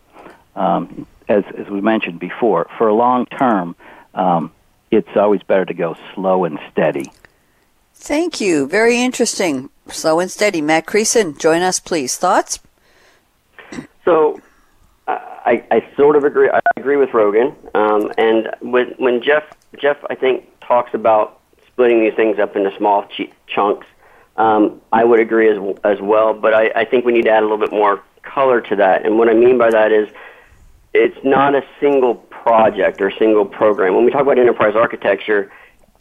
Um, as, as we mentioned before, for a long term, um, it's always better to go slow and steady. Thank you. Very interesting. Slow and steady. Matt Creason, join us, please. Thoughts? So, I, I sort of agree. I agree with Rogan. Um, and when, when Jeff Jeff, I think, talks about splitting these things up into small ch- chunks, um, I would agree as as well. But I, I think we need to add a little bit more color to that. And what I mean by that is, it's not a single project or single program. When we talk about enterprise architecture,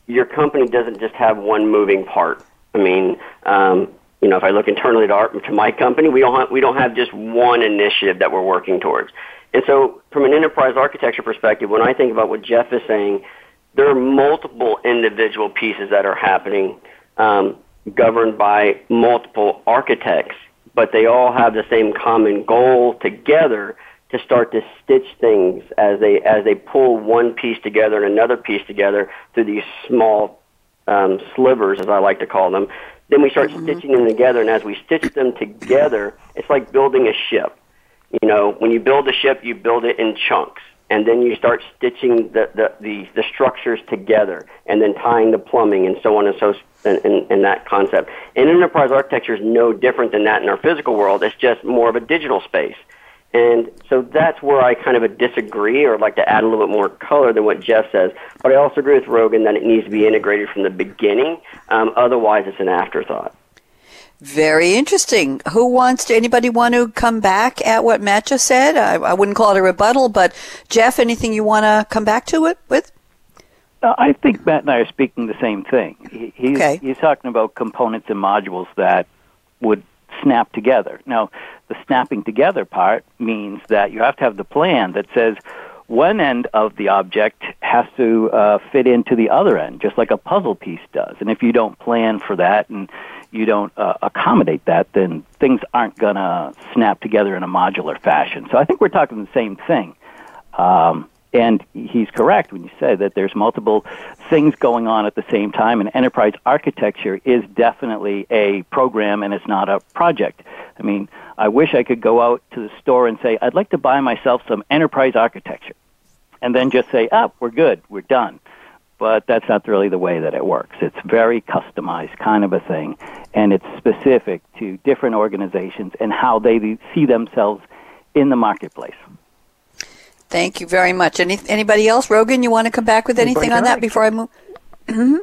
your company doesn't just have one moving part. I mean, um, you know, if I look internally to, our, to my company, we don't have, we don't have just one initiative that we're working towards. And so, from an enterprise architecture perspective, when I think about what Jeff is saying, there are multiple individual pieces that are happening. Um, governed by multiple architects, but they all have the same common goal together to start to stitch things as they as they pull one piece together and another piece together through these small um, slivers, as I like to call them. Then we start mm-hmm. stitching them together, and as we stitch them together, it's like building a ship. You know, when you build a ship, you build it in chunks and then you start stitching the, the, the, the, structures together and then tying the plumbing and so on and so and, and, and that concept. And enterprise architecture is no different than that in our physical world. It's just more of a digital space. And so that's where I kind of disagree or like to add a little bit more color than what Jeff says. But I also agree with Rogan that it needs to be integrated from the beginning. Um, otherwise, it's an afterthought. Very interesting. Who wants to, anybody want to come back at what Matt just said? I, I wouldn't call it a rebuttal, but Jeff, anything you want to come back to it with? Uh, I think Matt and I are speaking the same thing. He, he's, okay. he's talking about components and modules that would snap together. Now, the snapping together part means that you have to have the plan that says one end of the object has to uh, fit into the other end, just like a puzzle piece does. And if you don't plan for that and you don't uh, accommodate that, then things aren't going to snap together in a modular fashion. So I think we're talking the same thing. Um, and he's correct when you say that there's multiple things going on at the same time, and enterprise architecture is definitely a program and it's not a project. I mean, I wish I could go out to the store and say, I'd like to buy myself some enterprise architecture, and then just say, oh, we're good, we're done. But that's not really the way that it works. It's very customized kind of a thing, and it's specific to different organizations and how they see themselves in the marketplace. Thank you very much. Any, anybody else? Rogan, you want to come back with anything on that before I move? Mm-hmm.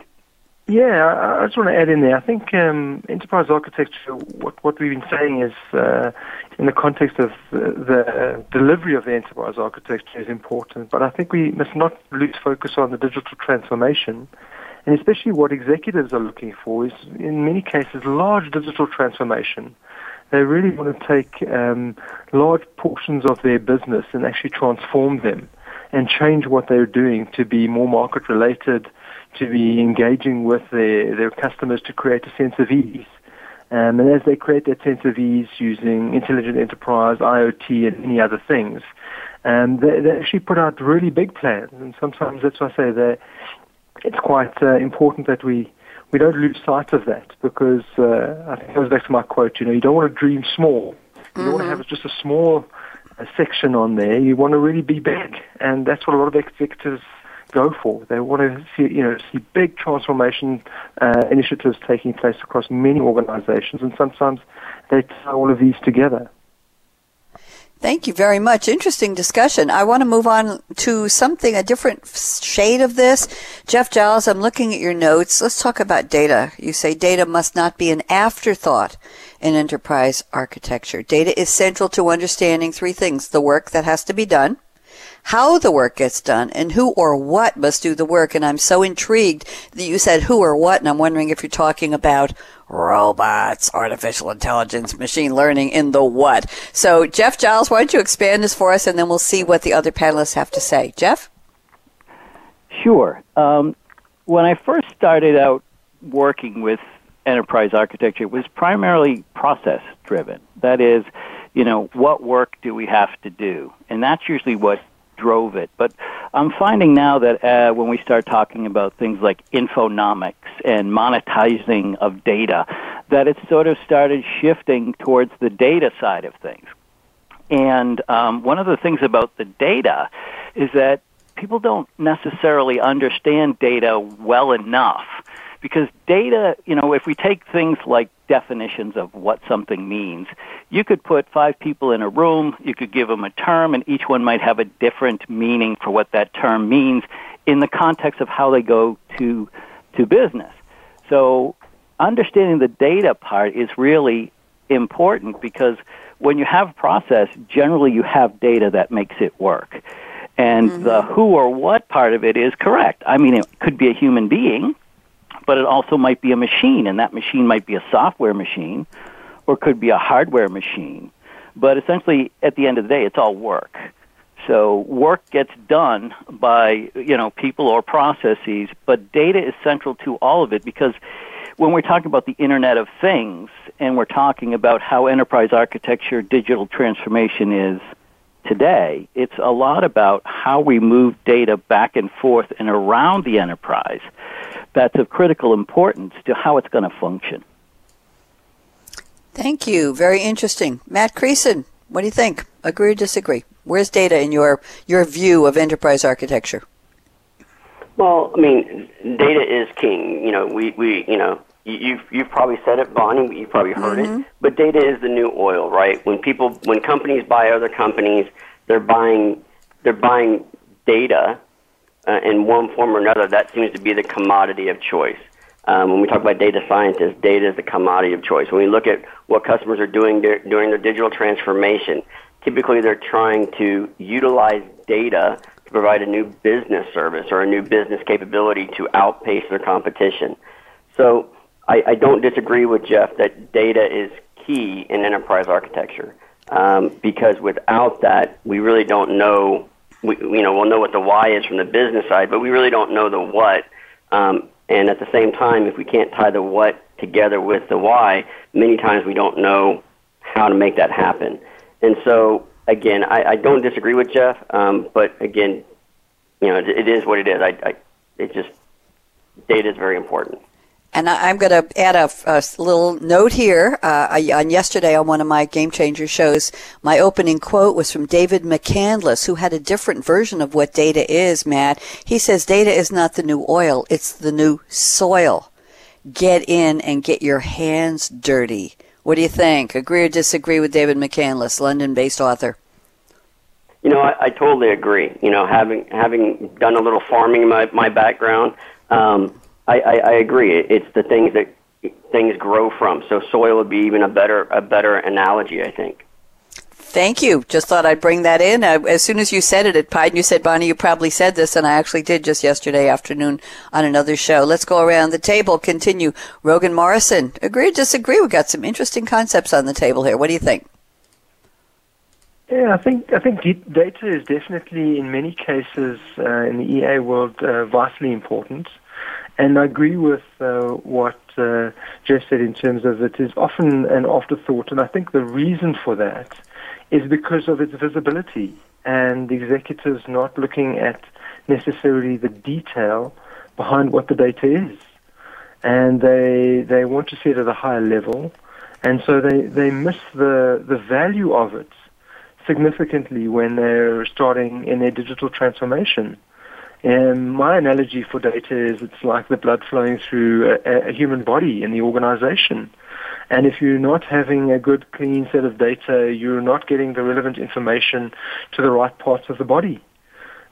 Yeah, I, I just want to add in there. I think um, enterprise architecture, what, what we've been saying is, uh, in the context of the, the delivery of the enterprise architecture is important, but I think we must not lose focus on the digital transformation, and especially what executives are looking for is, in many cases, large digital transformation they really want to take um, large portions of their business and actually transform them and change what they're doing to be more market related, to be engaging with their, their customers to create a sense of ease. Um, and as they create that sense of ease using intelligent enterprise, IoT, and many other things, um, they, they actually put out really big plans. And sometimes that's why I say that it's quite uh, important that we we don't lose sight of that because uh, I think it goes back to my quote. You know, you don't want to dream small. You mm-hmm. don't want to have just a small uh, section on there. You want to really be big, and that's what a lot of executives go for. They want to see, you know, see big transformation uh, initiatives taking place across many organizations, and sometimes they tie all of these together. Thank you very much. Interesting discussion. I want to move on to something, a different shade of this. Jeff Giles, I'm looking at your notes. Let's talk about data. You say data must not be an afterthought in enterprise architecture. Data is central to understanding three things. The work that has to be done, how the work gets done and who or what must do the work. And I'm so intrigued that you said who or what, and I'm wondering if you're talking about robots, artificial intelligence, machine learning in the what. So, Jeff Giles, why don't you expand this for us, and then we'll see what the other panelists have to say. Jeff? Sure. Um, when I first started out working with enterprise architecture, it was primarily process driven. That is, you know, what work do we have to do? And that's usually what drove it. But I'm finding now that uh, when we start talking about things like infonomics and monetizing of data, that it's sort of started shifting towards the data side of things. And um, one of the things about the data is that people don't necessarily understand data well enough because data, you know, if we take things like definitions of what something means. You could put five people in a room, you could give them a term, and each one might have a different meaning for what that term means in the context of how they go to, to business. So understanding the data part is really important because when you have a process, generally you have data that makes it work. And mm-hmm. the who or what part of it is correct. I mean, it could be a human being, but it also might be a machine, and that machine might be a software machine or could be a hardware machine. But essentially, at the end of the day, it's all work. So work gets done by you know people or processes, but data is central to all of it because when we're talking about the Internet of Things and we're talking about how enterprise architecture digital transformation is today, it's a lot about how we move data back and forth and around the enterprise that's of critical importance to how it's going to function. Thank you. Very interesting. Matt Creason, what do you think? Agree or disagree? Where's data in your, your view of enterprise architecture? Well, I mean, data is king. You know, we, we you know, you've you've probably said it, Bonnie. But you've probably heard mm-hmm. it. But data is the new oil, right? When people, when companies buy other companies, they're buying they're buying data uh, in one form or another, that seems to be the commodity of choice. Um, when we talk about data scientists, data is the commodity of choice. When we look at what customers are doing during their digital transformation, typically they're trying to utilize data to provide a new business service or a new business capability to outpace their competition. So I, I don't disagree with Jeff that data is key in enterprise architecture um, because without that, we really don't know we, you know, we'll know what the why is from the business side, but we really don't know the what. Um, And at the same time, if we can't tie the what together with the why, many times we don't know how to make that happen. And so, again, I, I don't disagree with Jeff, um, but again, you know, it, it is what it is. I, I, it just data is very important. And I, am going to add a, a, little note here. Uh, I, on yesterday on one of my Game Changer shows, my opening quote was from David McCandless, who had a different version of what data is, Matt. He says data is not the new oil, it's the new soil. Get in and get your hands dirty. What do you think? Agree or disagree with David McCandless, London based author? You know, I, I totally agree. You know, having having done a little farming in my, my background, um, I, I, I agree. It's the things that things grow from. So soil would be even a better a better analogy, I think. Thank you. Just thought I'd bring that in. Uh, as soon as you said it at Pide, you said, Bonnie, you probably said this, and I actually did just yesterday afternoon on another show. Let's go around the table. Continue. Rogan Morrison, agree or disagree? We've got some interesting concepts on the table here. What do you think? Yeah, I think I think data is definitely, in many cases, uh, in the EA world, uh, vitally important. And I agree with uh, what uh, Jeff said in terms of it is often an afterthought, and I think the reason for that is because of its visibility and the executives not looking at necessarily the detail behind what the data is. And they they want to see it at a higher level, and so they, they miss the, the value of it significantly when they're starting in their digital transformation. And my analogy for data is it's like the blood flowing through a, a human body in the organization. And if you're not having a good, clean set of data, you're not getting the relevant information to the right parts of the body.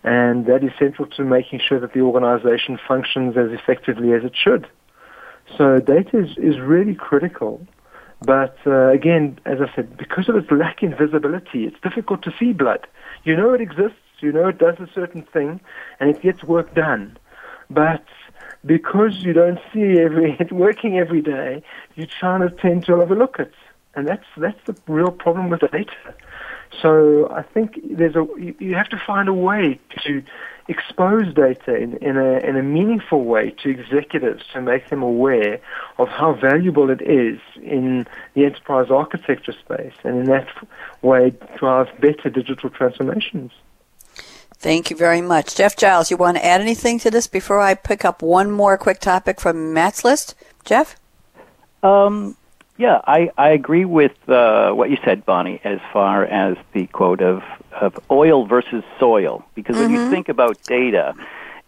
And that is central to making sure that the organization functions as effectively as it should. So data is, is really critical. But uh, again, as I said, because of its lack in visibility, it's difficult to see blood. You know it exists, you know it does a certain thing, and it gets work done. But because you don't see every [LAUGHS] it working every day, you try to tend to overlook it, and that's that's the real problem with data. So I think there's a you have to find a way to expose data in, in a in a meaningful way to executives to make them aware of how valuable it is in the enterprise architecture space, and in that way drive better digital transformations. Thank you very much. Jeff Giles, you want to add anything to this before I pick up one more quick topic from Matt's list? Jeff? Um, yeah, I, I agree with uh, what you said, Bonnie, as far as the quote of, of oil versus soil. Because mm-hmm. when you mm-hmm. think about data,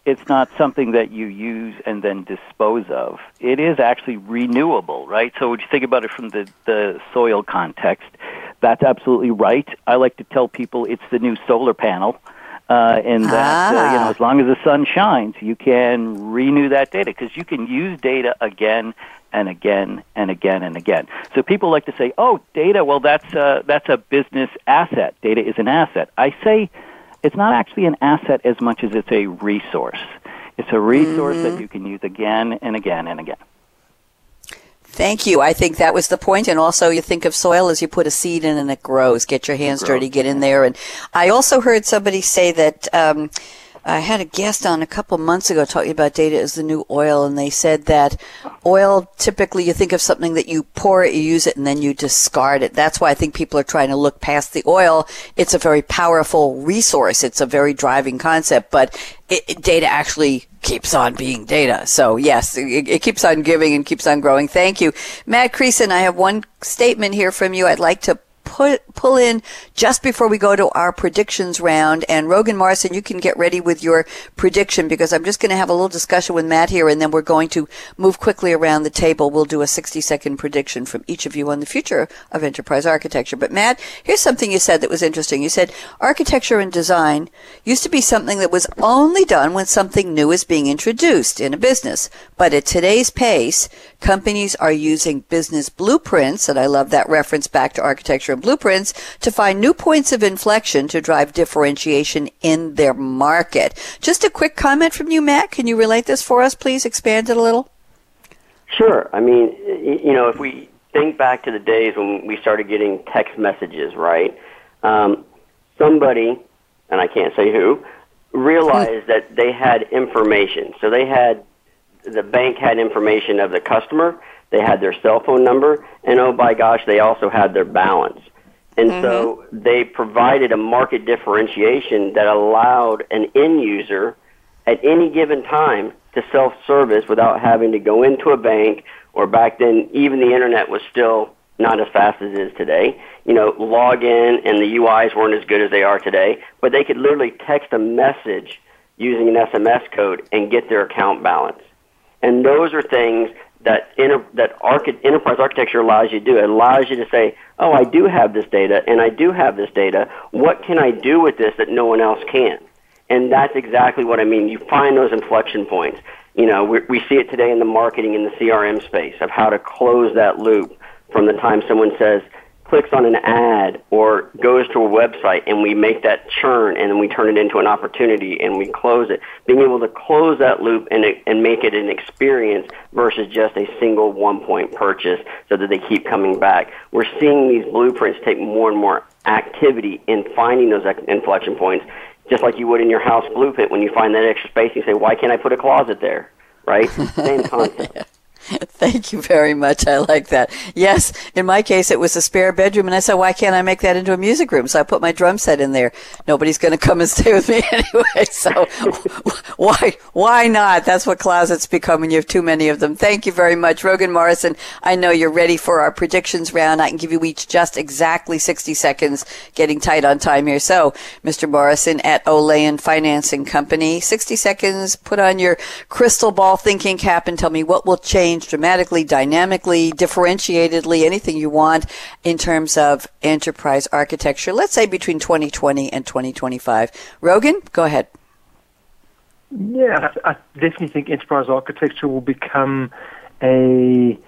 it's not something that you use and then dispose of. It is actually renewable, right? So when you think about it from the, the soil context, that's absolutely right. I like to tell people it's the new solar panel uh, in that ah. uh, you know as long as the sun shines, you can renew that data because you can use data again and again and again and again. So people like to say, "Oh, data. Well, that's a, that's a business asset. Data is an asset." I say it's not actually an asset as much as it's a resource. It's a resource mm-hmm. that you can use again and again and again. Thank you. I think that was the point. And also, you think of soil as you put a seed in and it grows. Get your hands dirty, get in there. And I also heard somebody say that. Um, I had a guest on a couple months ago talking about data as the new oil, and they said that oil typically you think of something that you pour it, you use it, and then you discard it. That's why I think people are trying to look past the oil. It's a very powerful resource. It's a very driving concept, but it, it, data actually keeps on being data. So yes, it, it, keeps on giving and keeps on growing. Thank you. Matt Creason, I have one statement here from you I'd like to put, pull in just before we go to our predictions round. And Rogan Morrison, you can get ready with your prediction because I'm just going to have a little discussion with Matt here and then we're going to move quickly around the table. We'll do a 60 second prediction from each of you on the future of enterprise architecture. But Matt, here's something you said that was interesting. You said architecture and design used to be something that was only done when something new is being introduced in a business. But at today's pace, companies are using business blueprints, and I love that reference back to architecture and blueprints, to find new points of inflection to drive differentiation in their market. Just a quick comment from you, Matt. Can you relate this for us, please? Expand it a little. Sure. I mean, you know, if we think back to the days when we started getting text messages, right? Um, somebody, and I can't say who, realized [LAUGHS] that they had information. So they had the bank had information of the customer, they had their cell phone number, and oh by gosh, they also had their balance. And mm-hmm. so they provided a market differentiation that allowed an end user at any given time to self service without having to go into a bank or back then even the internet was still not as fast as it is today. You know, log in and the UIs weren't as good as they are today, but they could literally text a message using an SMS code and get their account balance. And those are things that inter, that archi- enterprise architecture allows you to do. It allows you to say, "Oh, I do have this data, and I do have this data. What can I do with this that no one else can?" And that's exactly what I mean. You find those inflection points. You know, we, we see it today in the marketing in the CRM space of how to close that loop from the time someone says, clicks on an ad or goes to a website and we make that churn and then we turn it into an opportunity and we close it. Being able to close that loop and, and make it an experience versus just a single one point purchase so that they keep coming back. We're seeing these blueprints take more and more activity in finding those inflection points, just like you would in your house blueprint when you find that extra space, you say, why can't I put a closet there? Right? Same concept. [LAUGHS] [LAUGHS] Thank you very much. I like that. Yes, in my case, it was a spare bedroom, and I said, "Why can't I make that into a music room?" So I put my drum set in there. Nobody's going to come and [LAUGHS] stay with me [LAUGHS] anyway. So why why not? That's what closets become when you have too many of them. Thank you very much, Rogan Morrison. I know you're ready for our predictions round. I can give you each just exactly 60 seconds. Getting tight on time here. So, Mr. Morrison at Olayan Financing Company, 60 seconds. Put on your crystal ball thinking cap and tell me what will change dramatically, dynamically, differentiatedly, anything you want in terms of enterprise architecture, let's say between 2020 and 2025. Rogan, go ahead. Yeah, I definitely think enterprise architecture will become a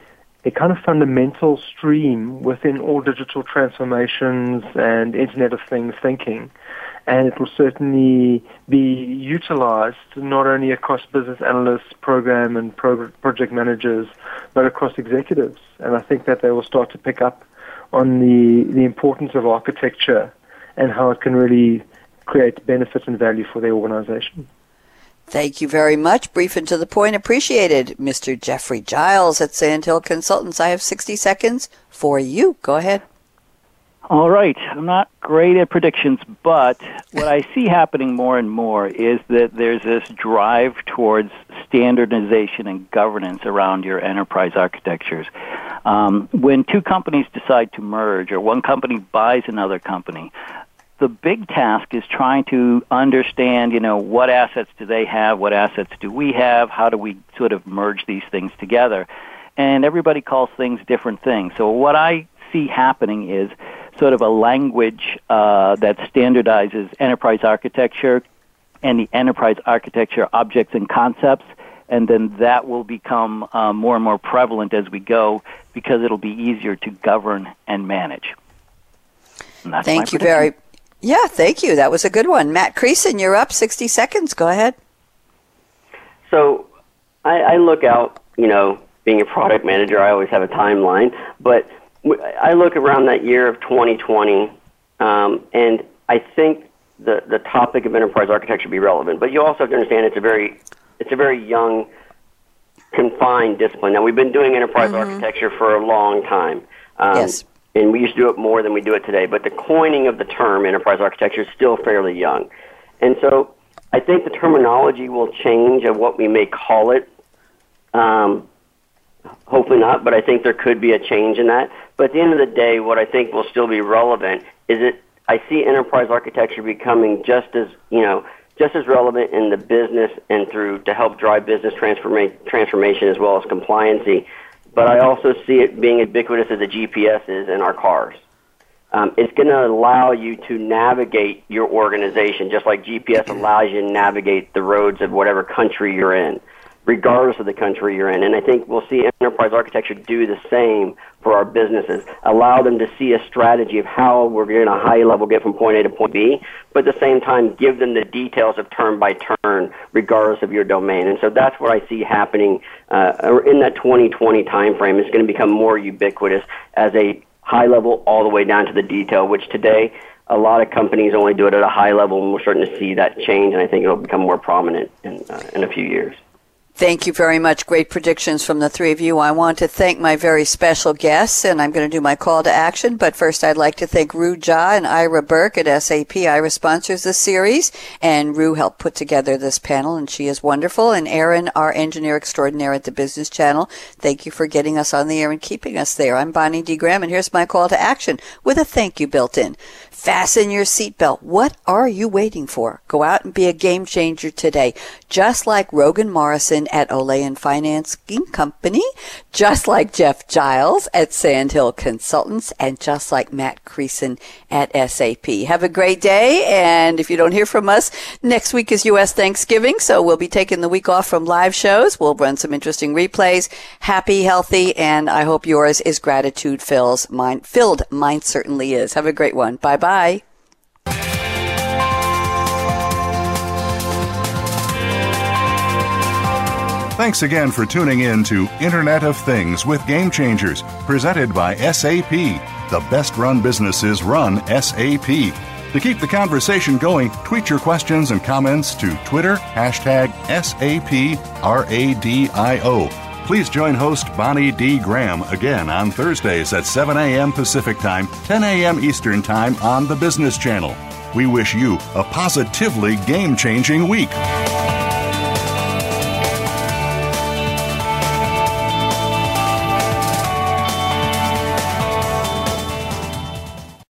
a kind of fundamental stream within all digital transformations and Internet of Things thinking and it will certainly be utilized not only across business analysts, program and pro- project managers, but across executives. And I think that they will start to pick up on the, the importance of architecture and how it can really create benefit and value for their organization. Thank you very much. Brief and to the point. Appreciated. Mr. Jeffrey Giles at Sandhill Consultants. I have 60 seconds for you. Go ahead. All right. I'm not great at predictions, but what I see happening more and more is that there's this drive towards standardization and governance around your enterprise architectures. Um, when two companies decide to merge or one company buys another company, the big task is trying to understand, you know, what assets do they have, what assets do we have, how do we sort of merge these things together. And everybody calls things different things. So what I see happening is sort of a language uh, that standardizes enterprise architecture and the enterprise architecture objects and concepts, and then that will become uh, more and more prevalent as we go because it'll be easier to govern and manage. And thank you very. Yeah, thank you. That was a good one, Matt Creason. You're up. Sixty seconds. Go ahead. So, I, I look out. You know, being a product manager, I always have a timeline, but I look around that year of 2020, um, and I think the the topic of enterprise architecture be relevant. But you also have to understand it's a very it's a very young, confined discipline. Now we've been doing enterprise mm-hmm. architecture for a long time. Um, yes. And we used to do it more than we do it today. But the coining of the term enterprise architecture is still fairly young. And so I think the terminology will change of what we may call it. Um, hopefully not, but I think there could be a change in that. But at the end of the day, what I think will still be relevant is that I see enterprise architecture becoming just as you know just as relevant in the business and through to help drive business transforma- transformation as well as compliancy. But I also see it being ubiquitous as the GPS is in our cars. Um, it's going to allow you to navigate your organization just like GPS allows you to navigate the roads of whatever country you're in regardless of the country you're in. And I think we'll see enterprise architecture do the same for our businesses, allow them to see a strategy of how we're going to high level get from point A to point B, but at the same time give them the details of turn by turn, regardless of your domain. And so that's what I see happening uh, in that 2020 timeframe. It's going to become more ubiquitous as a high level all the way down to the detail, which today a lot of companies only do it at a high level, and we're starting to see that change, and I think it'll become more prominent in, uh, in a few years. Thank you very much. Great predictions from the three of you. I want to thank my very special guests, and I'm going to do my call to action. But first, I'd like to thank Rue Jha and Ira Berk at SAP. Ira sponsors this series, and Rue helped put together this panel, and she is wonderful. And Aaron, our engineer extraordinaire at the Business Channel, thank you for getting us on the air and keeping us there. I'm Bonnie D. Graham, and here's my call to action with a thank you built in. Fasten your seatbelt. What are you waiting for? Go out and be a game changer today. Just like Rogan Morrison at Olayan Financing Company, just like Jeff Giles at Sandhill Consultants, and just like Matt Creason at SAP. Have a great day. And if you don't hear from us, next week is U.S. Thanksgiving. So we'll be taking the week off from live shows. We'll run some interesting replays. Happy, healthy, and I hope yours is gratitude fills mine filled. Mine certainly is. Have a great one. Bye bye. Bye. Thanks again for tuning in to Internet of Things with Game Changers, presented by SAP. The best run businesses run SAP. To keep the conversation going, tweet your questions and comments to Twitter, hashtag SAPRADIO. Please join host Bonnie D. Graham again on Thursdays at 7 a.m. Pacific Time, 10 a.m. Eastern Time on the Business Channel. We wish you a positively game changing week.